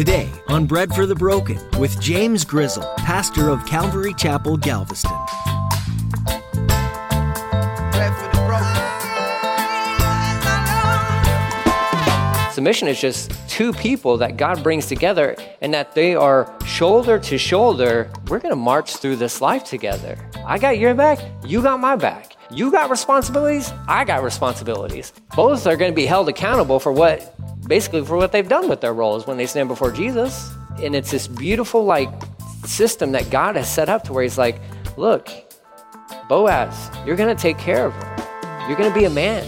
Today on Bread for the Broken with James Grizzle, pastor of Calvary Chapel, Galveston. Submission is just two people that God brings together and that they are shoulder to shoulder. We're going to march through this life together. I got your back, you got my back. You got responsibilities, I got responsibilities. Both are going to be held accountable for what, basically, for what they've done with their roles when they stand before Jesus. And it's this beautiful, like, system that God has set up to where He's like, look, Boaz, you're going to take care of her. You're going to be a man.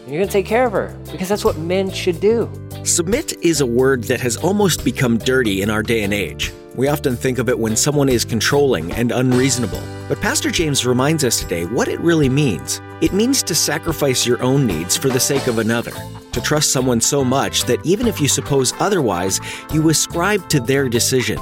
You're going to take care of her because that's what men should do. Submit is a word that has almost become dirty in our day and age. We often think of it when someone is controlling and unreasonable. But Pastor James reminds us today what it really means. It means to sacrifice your own needs for the sake of another, to trust someone so much that even if you suppose otherwise, you ascribe to their decision.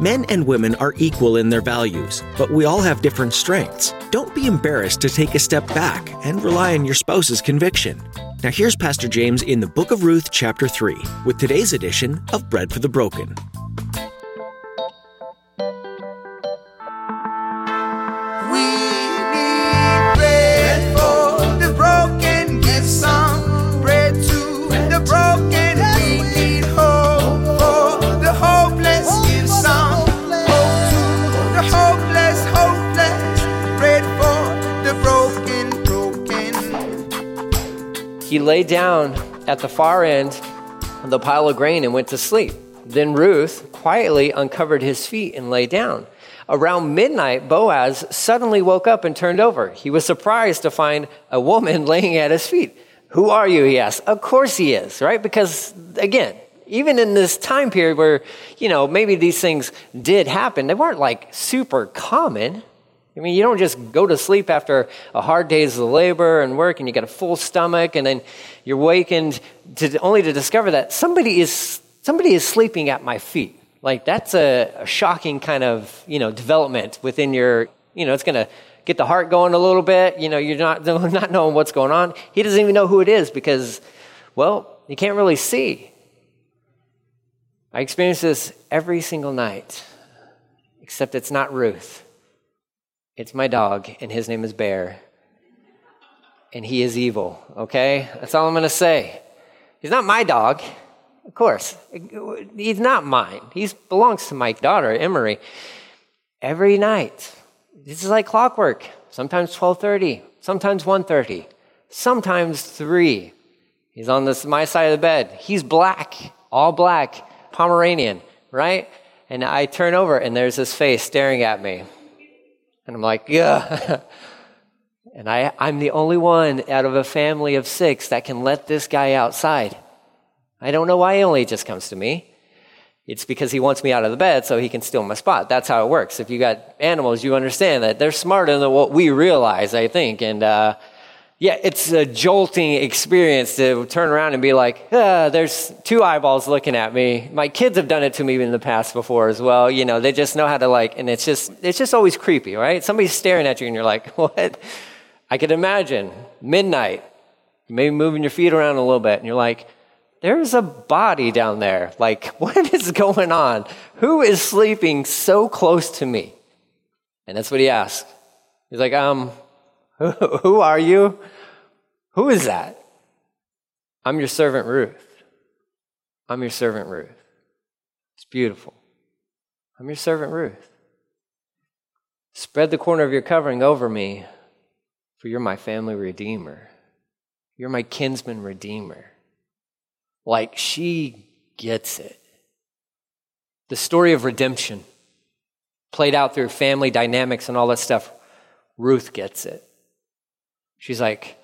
Men and women are equal in their values, but we all have different strengths. Don't be embarrassed to take a step back and rely on your spouse's conviction. Now, here's Pastor James in the book of Ruth, chapter 3, with today's edition of Bread for the Broken. He lay down at the far end of the pile of grain and went to sleep. Then Ruth quietly uncovered his feet and lay down. Around midnight, Boaz suddenly woke up and turned over. He was surprised to find a woman laying at his feet. Who are you? He asked. Of course he is, right? Because again, even in this time period where, you know, maybe these things did happen, they weren't like super common. I mean, you don't just go to sleep after a hard day's of labor and work and you get a full stomach and then you're wakened to, only to discover that somebody is, somebody is sleeping at my feet. Like that's a, a shocking kind of, you know, development within your, you know, it's going to get the heart going a little bit. You know, you're not, not knowing what's going on. He doesn't even know who it is because, well, you can't really see. I experience this every single night, except it's not Ruth. It's my dog, and his name is Bear. And he is evil, okay? That's all I'm gonna say. He's not my dog, of course. He's not mine. He belongs to my daughter, Emery. Every night, this is like clockwork. Sometimes 12:30, sometimes 1:30, sometimes 3. He's on this my side of the bed. He's black, all black, Pomeranian, right? And I turn over and there's his face staring at me. And I'm like, yeah. and I, I'm the only one out of a family of six that can let this guy outside. I don't know why he only just comes to me. It's because he wants me out of the bed so he can steal my spot. That's how it works. If you got animals, you understand that they're smarter than what we realize, I think. And uh, yeah, it's a jolting experience to turn around and be like, ah, there's two eyeballs looking at me. My kids have done it to me in the past before as well. You know, they just know how to like, and it's just, it's just always creepy, right? Somebody's staring at you and you're like, what? I could imagine midnight, maybe moving your feet around a little bit and you're like, there's a body down there. Like, what is going on? Who is sleeping so close to me? And that's what he asked. He's like, um, who are you? Who is that? I'm your servant Ruth. I'm your servant Ruth. It's beautiful. I'm your servant Ruth. Spread the corner of your covering over me, for you're my family redeemer. You're my kinsman redeemer. Like she gets it. The story of redemption, played out through family dynamics and all that stuff, Ruth gets it. She's like,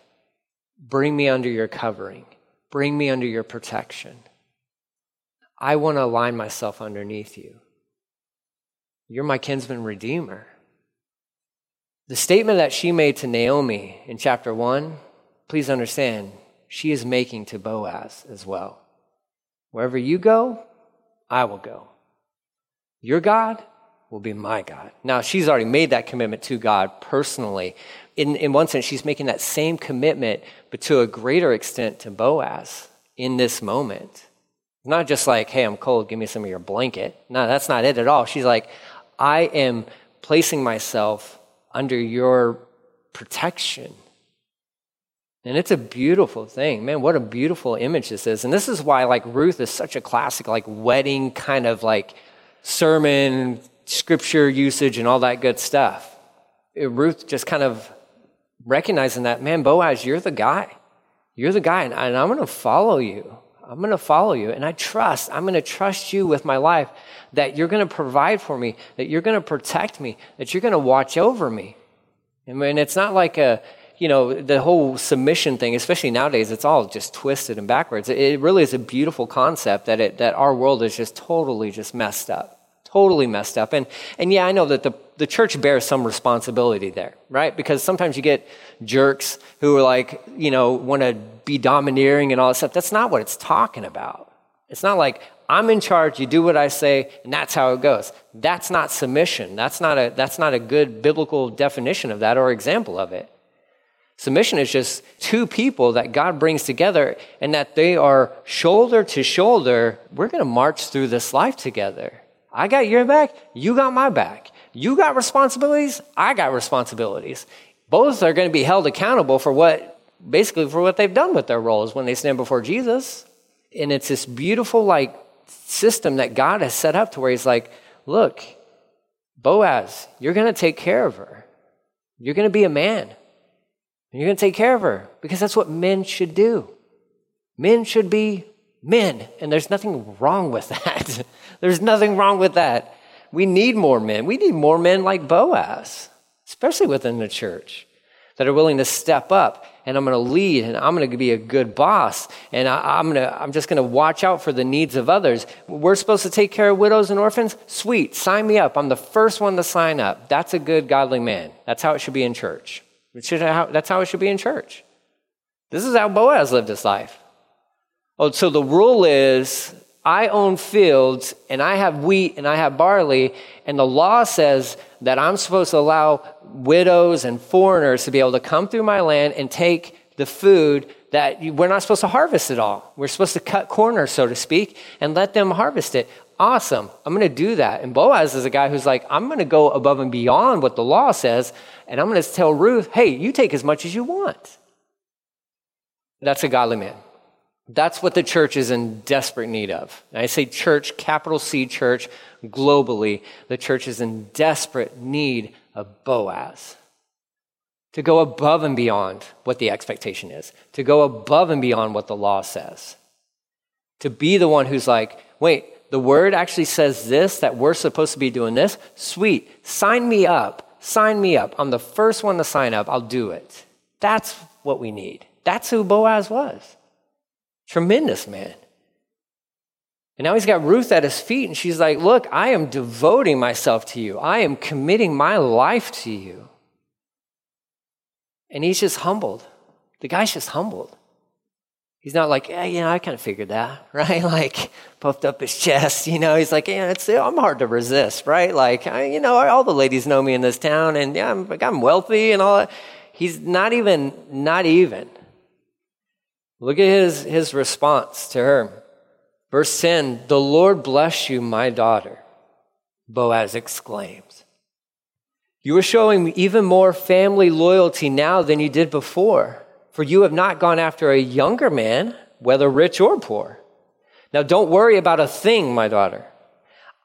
Bring me under your covering, bring me under your protection. I want to align myself underneath you. You're my kinsman redeemer. The statement that she made to Naomi in chapter 1, please understand, she is making to Boaz as well. Wherever you go, I will go. Your God will be my God. Now, she's already made that commitment to God personally, in, in one sense, she's making that same commitment, but to a greater extent to Boaz in this moment. Not just like, hey, I'm cold, give me some of your blanket. No, that's not it at all. She's like, I am placing myself under your protection. And it's a beautiful thing. Man, what a beautiful image this is. And this is why like Ruth is such a classic like wedding kind of like sermon, scripture usage and all that good stuff. Ruth just kind of recognizing that, man, Boaz, you're the guy. You're the guy, and I'm going to follow you. I'm going to follow you. And I trust, I'm going to trust you with my life that you're going to provide for me, that you're going to protect me, that you're going to watch over me. I mean, it's not like a, you know, the whole submission thing, especially nowadays, it's all just twisted and backwards. It really is a beautiful concept that, it, that our world is just totally just messed up. Totally messed up. And, and yeah, I know that the, the church bears some responsibility there, right? Because sometimes you get jerks who are like, you know, want to be domineering and all that stuff. That's not what it's talking about. It's not like, I'm in charge, you do what I say, and that's how it goes. That's not submission. That's not a, that's not a good biblical definition of that or example of it. Submission is just two people that God brings together and that they are shoulder to shoulder. We're going to march through this life together. I got your back, you got my back. You got responsibilities, I got responsibilities. Both are going to be held accountable for what, basically, for what they've done with their roles when they stand before Jesus. And it's this beautiful, like, system that God has set up to where He's like, look, Boaz, you're going to take care of her. You're going to be a man. And you're going to take care of her because that's what men should do. Men should be men, and there's nothing wrong with that. There's nothing wrong with that. We need more men. We need more men like Boaz, especially within the church, that are willing to step up and I'm going to lead and I'm going to be a good boss and I, am going to, I'm just going to watch out for the needs of others. We're supposed to take care of widows and orphans? Sweet, sign me up. I'm the first one to sign up. That's a good, godly man. That's how it should be in church. Should, that's how it should be in church. This is how Boaz lived his life. Oh, so the rule is I own fields and I have wheat and I have barley, and the law says that I'm supposed to allow widows and foreigners to be able to come through my land and take the food that we're not supposed to harvest it all. We're supposed to cut corners, so to speak, and let them harvest it. Awesome. I'm going to do that. And Boaz is a guy who's like, I'm going to go above and beyond what the law says, and I'm going to tell Ruth, hey, you take as much as you want. That's a godly man. That's what the church is in desperate need of. And I say church, capital C church, globally, the church is in desperate need of Boaz. To go above and beyond what the expectation is, to go above and beyond what the law says. To be the one who's like, wait, the word actually says this, that we're supposed to be doing this. Sweet, sign me up. Sign me up. I'm the first one to sign up. I'll do it. That's what we need. That's who Boaz was. Tremendous man. And now he's got Ruth at his feet, and she's like, Look, I am devoting myself to you. I am committing my life to you. And he's just humbled. The guy's just humbled. He's not like, yeah, you know, I kind of figured that, right? Like, puffed up his chest, you know. He's like, yeah, it's, I'm hard to resist, right? Like, I, you know, all the ladies know me in this town, and yeah, I'm, like, I'm wealthy and all that. He's not even, not even. Look at his, his response to her. Verse 10 The Lord bless you, my daughter, Boaz exclaims. You are showing even more family loyalty now than you did before, for you have not gone after a younger man, whether rich or poor. Now don't worry about a thing, my daughter.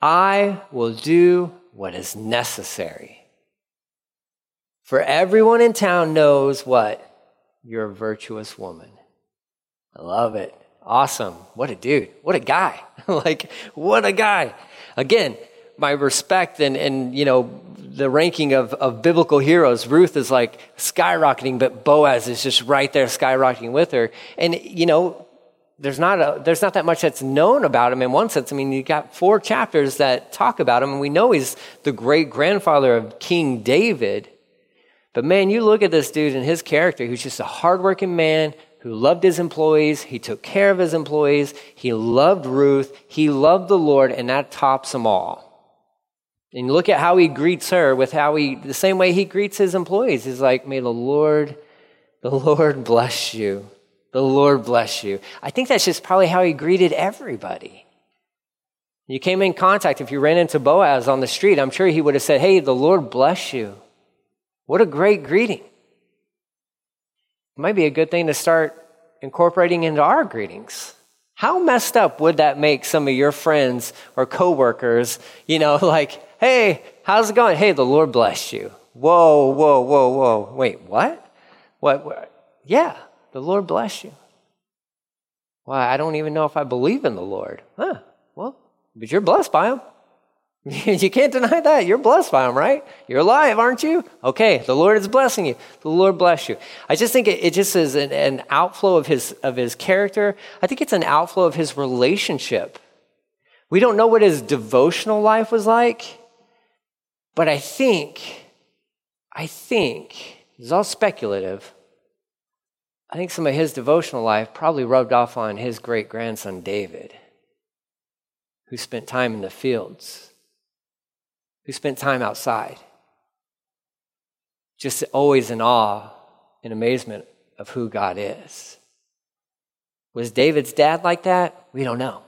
I will do what is necessary. For everyone in town knows what? You're a virtuous woman. I love it. Awesome. What a dude. What a guy. like, what a guy. Again, my respect and, and you know, the ranking of, of biblical heroes, Ruth is like skyrocketing, but Boaz is just right there skyrocketing with her. And, you know, there's not, a, there's not that much that's known about him in one sense. I mean, you got four chapters that talk about him, and we know he's the great grandfather of King David. But man, you look at this dude and his character, who's just a hardworking man who loved his employees. He took care of his employees. He loved Ruth. He loved the Lord, and that tops them all. And look at how he greets her with how he, the same way he greets his employees. He's like, May the Lord, the Lord bless you. The Lord bless you. I think that's just probably how he greeted everybody. You came in contact, if you ran into Boaz on the street, I'm sure he would have said, Hey, the Lord bless you. What a great greeting. It might be a good thing to start incorporating into our greetings. How messed up would that make some of your friends or coworkers, you know, like, hey, how's it going? Hey, the Lord bless you. Whoa, whoa, whoa, whoa. Wait, what? What? what? Yeah, the Lord bless you. Why, I don't even know if I believe in the Lord. Huh, well, but you're blessed by him. you can't deny that. You're blessed by him, right? You're alive, aren't you? Okay, the Lord is blessing you. The Lord bless you. I just think it, it just is an, an outflow of his, of his character. I think it's an outflow of his relationship. We don't know what his devotional life was like, but I think, I think, it's all speculative. I think some of his devotional life probably rubbed off on his great grandson David, who spent time in the fields who spent time outside, just always in awe and amazement of who God is. Was David's dad like that? We don't know.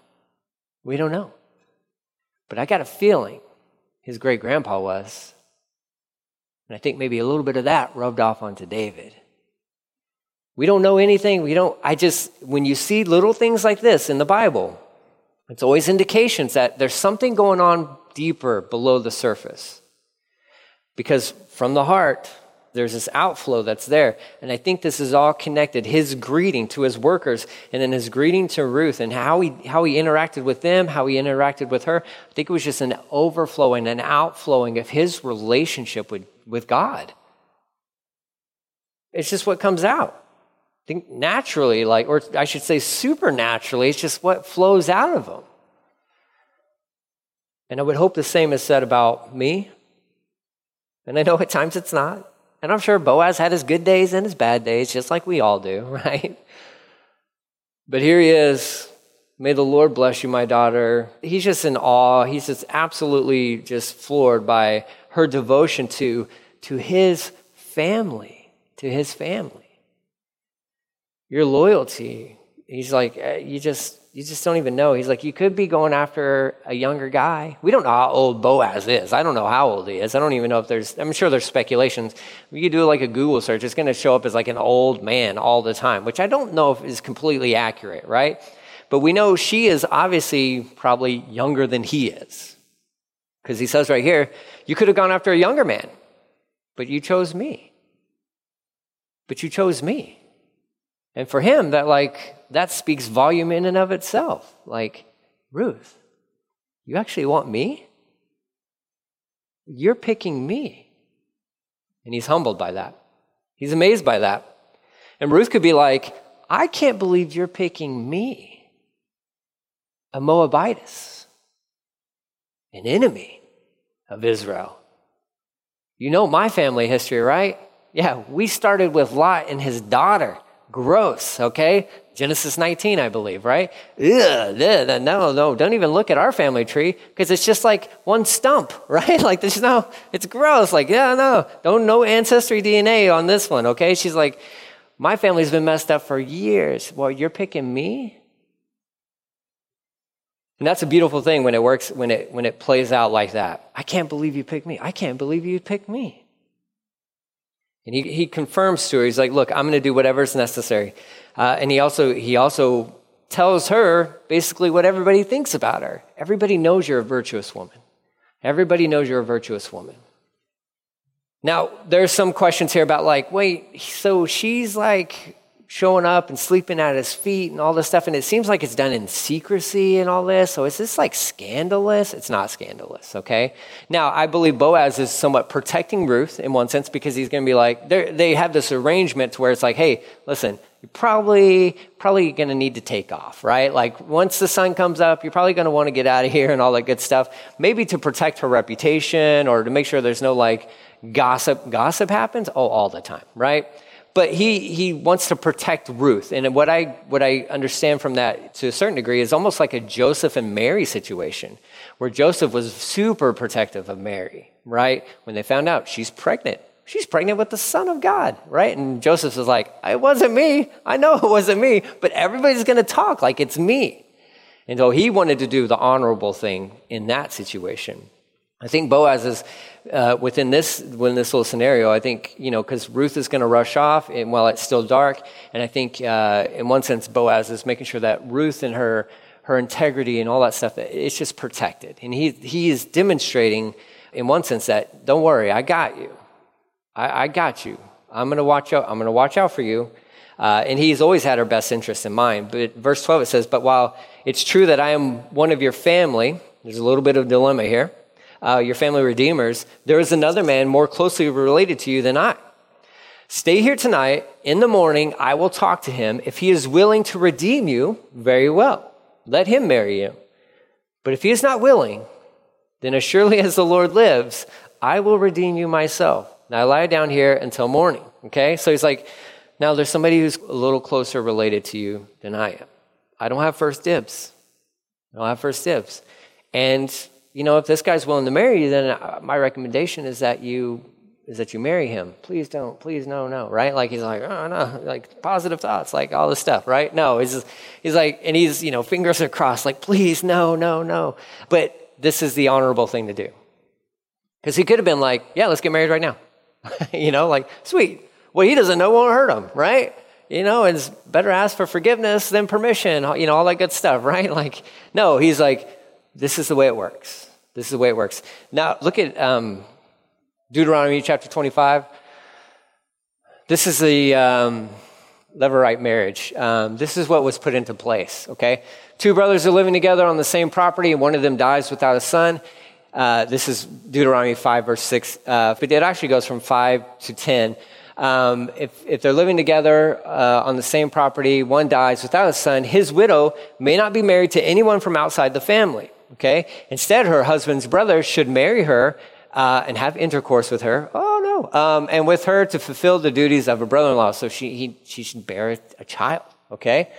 We don't know. But I got a feeling his great grandpa was. And I think maybe a little bit of that rubbed off onto David. We don't know anything. We don't, I just, when you see little things like this in the Bible, it's always indications that there's something going on deeper below the surface. Because from the heart, there's this outflow that's there. And I think this is all connected. His greeting to his workers, and then his greeting to Ruth, and how he, how he interacted with them, how he interacted with her. I think it was just an overflowing, an outflowing of his relationship with, with God. It's just what comes out. Think naturally, like, or I should say supernaturally, it's just what flows out of them. And I would hope the same is said about me. And I know at times it's not. And I'm sure Boaz had his good days and his bad days, just like we all do, right? But here he is. May the Lord bless you, my daughter. He's just in awe. He's just absolutely just floored by her devotion to, to his family, to his family. Your loyalty. He's like, eh, you just, you just don't even know. He's like, you could be going after a younger guy. We don't know how old Boaz is. I don't know how old he is. I don't even know if there's, I'm sure there's speculations. You do like a Google search, it's going to show up as like an old man all the time, which I don't know if is completely accurate, right? But we know she is obviously probably younger than he is. Because he says right here, you could have gone after a younger man, but you chose me. But you chose me. And for him, that like, that speaks volume in and of itself. Like, Ruth, you actually want me? You're picking me. And he's humbled by that. He's amazed by that. And Ruth could be like, I can't believe you're picking me, a Moabitess, an enemy of Israel. You know my family history, right? Yeah, we started with Lot and his daughter. Gross, okay? Genesis 19, I believe, right? Ugh, no, no, don't even look at our family tree because it's just like one stump, right? Like there's no, it's gross. Like, yeah, no, don't no ancestry DNA on this one, okay? She's like, my family's been messed up for years. Well, you're picking me? And that's a beautiful thing when it works, when it, when it plays out like that. I can't believe you picked me. I can't believe you picked me. And he, he confirms to her, he's like, look, I'm going to do whatever's necessary. Uh, and he also, he also tells her basically what everybody thinks about her. Everybody knows you're a virtuous woman. Everybody knows you're a virtuous woman. Now, there's some questions here about like, wait, so she's like showing up and sleeping at his feet and all this stuff. And it seems like it's done in secrecy and all this. So is this like scandalous? It's not scandalous, okay? Now, I believe Boaz is somewhat protecting Ruth in one sense because he's going to be like, they have this arrangement to where it's like, hey, listen, you're probably, probably going to need to take off, right? Like once the sun comes up, you're probably going to want to get out of here and all that good stuff. Maybe to protect her reputation or to make sure there's no like gossip. Gossip happens? Oh, all the time, right? but he, he wants to protect Ruth. And what I, what I understand from that to a certain degree is almost like a Joseph and Mary situation, where Joseph was super protective of Mary, right? When they found out she's pregnant, she's pregnant with the Son of God, right? And Joseph is like, it wasn't me. I know it wasn't me, but everybody's going to talk like it's me. And so he wanted to do the honorable thing in that situation. I think Boaz is uh, within this within this little scenario. I think you know because Ruth is going to rush off and while it's still dark, and I think uh, in one sense Boaz is making sure that Ruth and her her integrity and all that stuff it's just protected, and he he is demonstrating in one sense that don't worry, I got you, I, I got you. I'm going to watch out. I'm going to watch out for you. Uh, and he's always had our best interest in mind. But verse 12 it says, But while it's true that I am one of your family, there's a little bit of dilemma here uh, your family redeemers, there is another man more closely related to you than I. Stay here tonight. In the morning, I will talk to him. If he is willing to redeem you, very well. Let him marry you. But if he is not willing, then as surely as the Lord lives, I will redeem you myself. Now lie down here until morning. Okay? So he's like, now there's somebody who's a little closer related to you than I am. I don't have first dibs. I don't have first dibs. And you know, if this guy's willing to marry you, then uh, my recommendation is that you is that you marry him. Please don't. Please no, no. Right? Like he's like, oh no, like positive thoughts, like all this stuff. Right? No, he's just, he's like, and he's you know fingers are crossed, like please no, no, no. But this is the honorable thing to do, because he could have been like, yeah, let's get married right now. you know, like sweet. Well, he doesn't know won't hurt him, right? You know, it's better ask for forgiveness than permission. You know, all that good stuff, right? Like, no, he's like, this is the way it works. This is the way it works. Now, look at um, Deuteronomy chapter 25. This is the um, Levirate marriage. Um, this is what was put into place, okay? Two brothers are living together on the same property, and one of them dies without a son. Uh, this is Deuteronomy 5, verse 6. Uh, but it actually goes from 5 to 10. Um, if, if they're living together uh, on the same property, one dies without a son, his widow may not be married to anyone from outside the family. Okay? Instead, her husband's brother should marry her uh, and have intercourse with her. Oh, no. Um, and with her to fulfill the duties of a brother in law. So she, he, she should bear a child. Okay?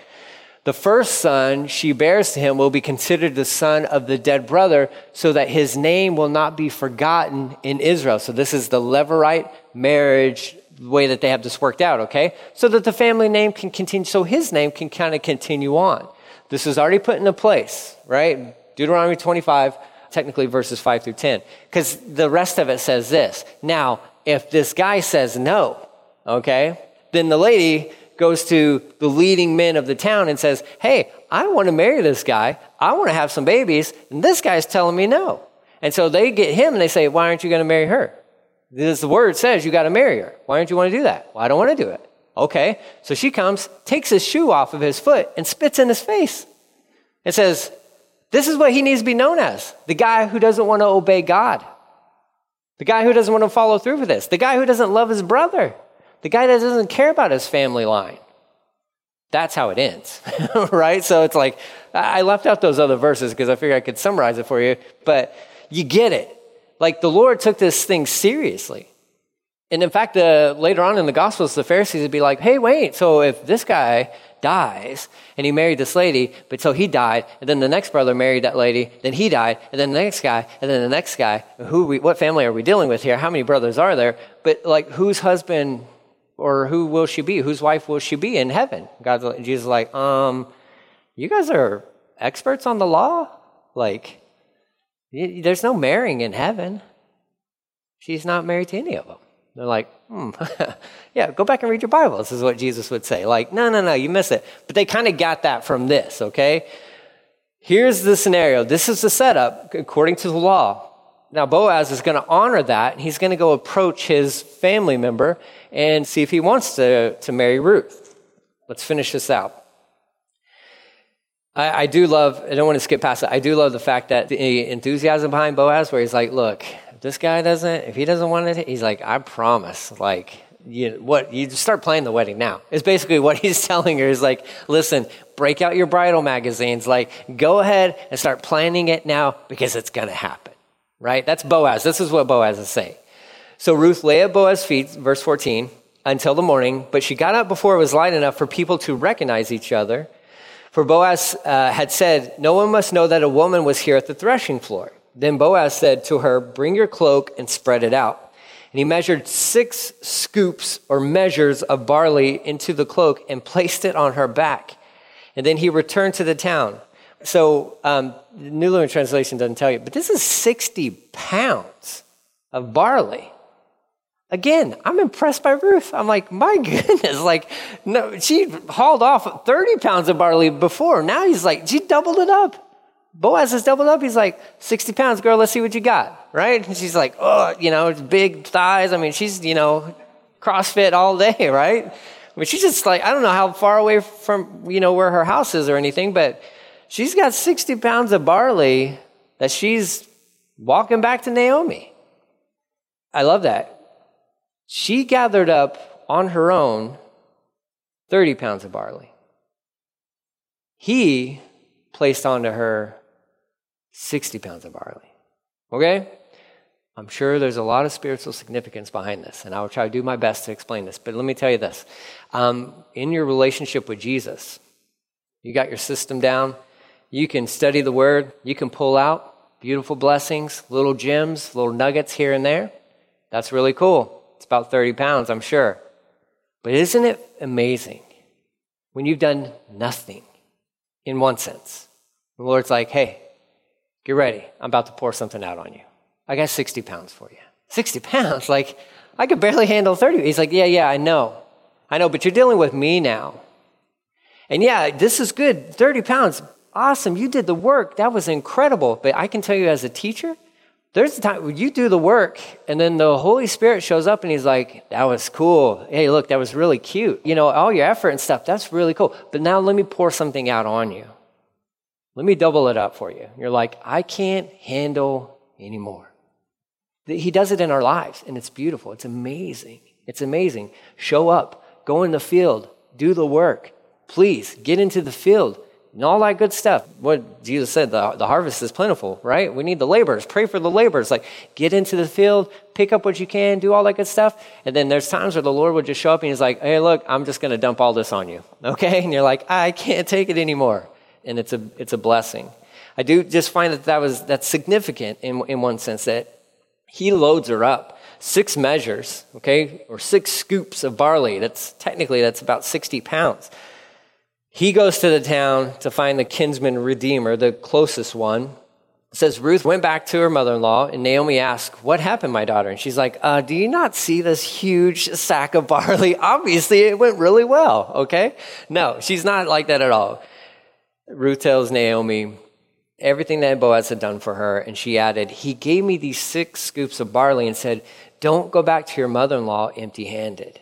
The first son she bears to him will be considered the son of the dead brother, so that his name will not be forgotten in Israel. So, this is the Levirate marriage way that they have this worked out, okay? So that the family name can continue, so his name can kind of continue on. This is already put into place, right? Deuteronomy 25, technically verses 5 through 10. Because the rest of it says this. Now, if this guy says no, okay, then the lady goes to the leading men of the town and says, Hey, I want to marry this guy. I want to have some babies. And this guy's telling me no. And so they get him and they say, Why aren't you going to marry her? The word says you got to marry her. Why don't you want to do that? Well, I don't want to do it. Okay. So she comes, takes his shoe off of his foot, and spits in his face. It says, this is what he needs to be known as the guy who doesn't want to obey God, the guy who doesn't want to follow through with this, the guy who doesn't love his brother, the guy that doesn't care about his family line. That's how it ends, right? So it's like, I left out those other verses because I figured I could summarize it for you, but you get it. Like the Lord took this thing seriously. And in fact, later on in the Gospels, the Pharisees would be like, hey, wait, so if this guy dies and he married this lady, but so he died, and then the next brother married that lady, then he died, and then the next guy, and then the next guy, who we, what family are we dealing with here? How many brothers are there? But like, whose husband or who will she be? Whose wife will she be in heaven? God's Jesus is like, um, you guys are experts on the law? Like, there's no marrying in heaven. She's not married to any of them. They're like, hmm, yeah, go back and read your Bible. This is what Jesus would say. Like, no, no, no, you miss it. But they kind of got that from this, okay? Here's the scenario. This is the setup according to the law. Now, Boaz is going to honor that. He's going to go approach his family member and see if he wants to, to marry Ruth. Let's finish this out. I, I do love, I don't want to skip past it. I do love the fact that the enthusiasm behind Boaz, where he's like, look, this guy doesn't, if he doesn't want it, he's like, I promise. Like, you, what you start planning the wedding now. Is basically what he's telling her is like listen break out your bridal magazines like go ahead and start planning it now because it's going to happen right? That's boaz. This is what boaz is saying. So ruth lay at boaz's feet verse 14 until the morning but she got up before it was light enough for people to recognize each other. For boaz uh, had said no one must know that a woman was here at the threshing floor then Boaz said to her, Bring your cloak and spread it out. And he measured six scoops or measures of barley into the cloak and placed it on her back. And then he returned to the town. So, um, the New Living Translation doesn't tell you, but this is 60 pounds of barley. Again, I'm impressed by Ruth. I'm like, my goodness, like, no, she hauled off 30 pounds of barley before. Now he's like, she doubled it up. Boaz has doubled up. He's like, 60 pounds, girl, let's see what you got, right? And she's like, oh, you know, big thighs. I mean, she's, you know, CrossFit all day, right? I mean, she's just like, I don't know how far away from, you know, where her house is or anything, but she's got 60 pounds of barley that she's walking back to Naomi. I love that. She gathered up on her own 30 pounds of barley. He placed onto her 60 pounds of barley. Okay? I'm sure there's a lot of spiritual significance behind this, and I'll try to do my best to explain this. But let me tell you this um, in your relationship with Jesus, you got your system down, you can study the word, you can pull out beautiful blessings, little gems, little nuggets here and there. That's really cool. It's about 30 pounds, I'm sure. But isn't it amazing when you've done nothing in one sense? The Lord's like, hey, get ready. I'm about to pour something out on you. I got 60 pounds for you. 60 pounds? Like, I could barely handle 30. He's like, yeah, yeah, I know. I know, but you're dealing with me now. And yeah, this is good. 30 pounds. Awesome. You did the work. That was incredible. But I can tell you as a teacher, there's a time when you do the work and then the Holy Spirit shows up and he's like, that was cool. Hey, look, that was really cute. You know, all your effort and stuff, that's really cool. But now let me pour something out on you. Let me double it up for you. You're like, I can't handle anymore. He does it in our lives, and it's beautiful. It's amazing. It's amazing. Show up, go in the field, do the work. Please get into the field and all that good stuff. What Jesus said, the, the harvest is plentiful, right? We need the laborers. Pray for the laborers. Like, get into the field, pick up what you can, do all that good stuff. And then there's times where the Lord would just show up and he's like, hey, look, I'm just going to dump all this on you, okay? And you're like, I can't take it anymore and it's a, it's a blessing. I do just find that that was, that's significant in, in one sense that he loads her up. Six measures, okay, or six scoops of barley. That's technically, that's about 60 pounds. He goes to the town to find the kinsman redeemer, the closest one. It says Ruth went back to her mother-in-law, and Naomi asked, "What happened, my daughter?" And she's like, uh, "Do you not see this huge sack of barley? Obviously, it went really well." Okay, no, she's not like that at all. Ruth tells Naomi everything that Boaz had done for her, and she added, He gave me these six scoops of barley and said, Don't go back to your mother in law empty handed.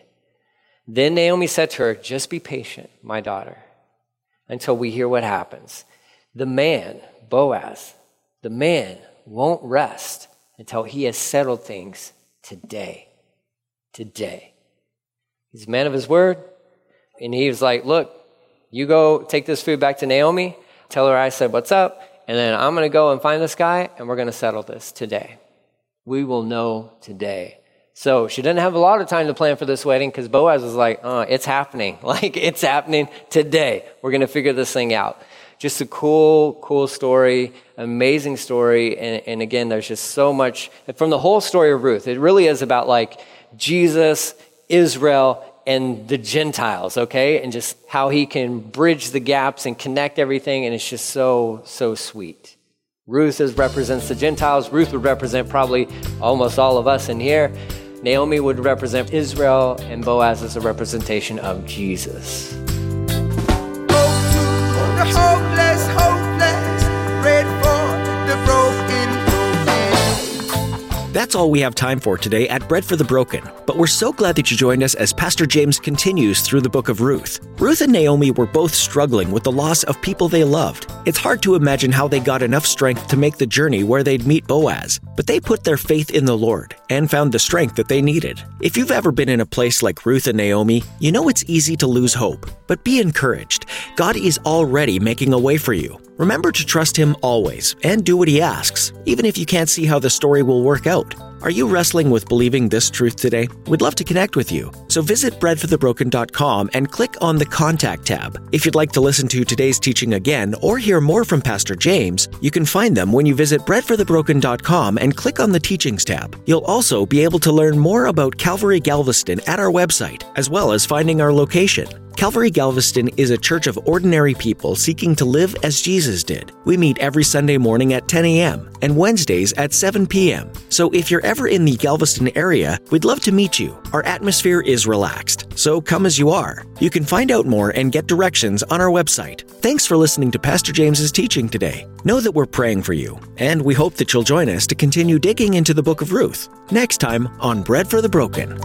Then Naomi said to her, Just be patient, my daughter, until we hear what happens. The man, Boaz, the man won't rest until he has settled things today. Today. He's a man of his word. And he was like, Look, you go take this food back to Naomi, tell her I said, What's up? And then I'm going to go and find this guy, and we're going to settle this today. We will know today. So she didn't have a lot of time to plan for this wedding because Boaz was like, oh, it's happening. Like, it's happening today. We're going to figure this thing out. Just a cool, cool story, amazing story. And, and again, there's just so much from the whole story of Ruth. It really is about like Jesus, Israel, and the Gentiles, okay? And just how he can bridge the gaps and connect everything. And it's just so, so sweet. Ruth is, represents the Gentiles. Ruth would represent probably almost all of us in here. Naomi would represent Israel, and Boaz is a representation of Jesus. That's all we have time for today at Bread for the Broken, but we're so glad that you joined us as Pastor James continues through the book of Ruth. Ruth and Naomi were both struggling with the loss of people they loved. It's hard to imagine how they got enough strength to make the journey where they'd meet Boaz, but they put their faith in the Lord and found the strength that they needed. If you've ever been in a place like Ruth and Naomi, you know it's easy to lose hope, but be encouraged. God is already making a way for you. Remember to trust Him always and do what He asks, even if you can't see how the story will work out. Are you wrestling with believing this truth today? We'd love to connect with you. So visit breadforthebroken.com and click on the Contact tab. If you'd like to listen to today's teaching again or hear more from Pastor James, you can find them when you visit breadforthebroken.com and click on the Teachings tab. You'll also be able to learn more about Calvary Galveston at our website, as well as finding our location. Calvary Galveston is a church of ordinary people seeking to live as Jesus did. We meet every Sunday morning at 10 a.m. and Wednesdays at 7 p.m. So if you're ever in the Galveston area, we'd love to meet you. Our atmosphere is relaxed, so come as you are. You can find out more and get directions on our website. Thanks for listening to Pastor James's teaching today. Know that we're praying for you, and we hope that you'll join us to continue digging into the book of Ruth next time on Bread for the Broken.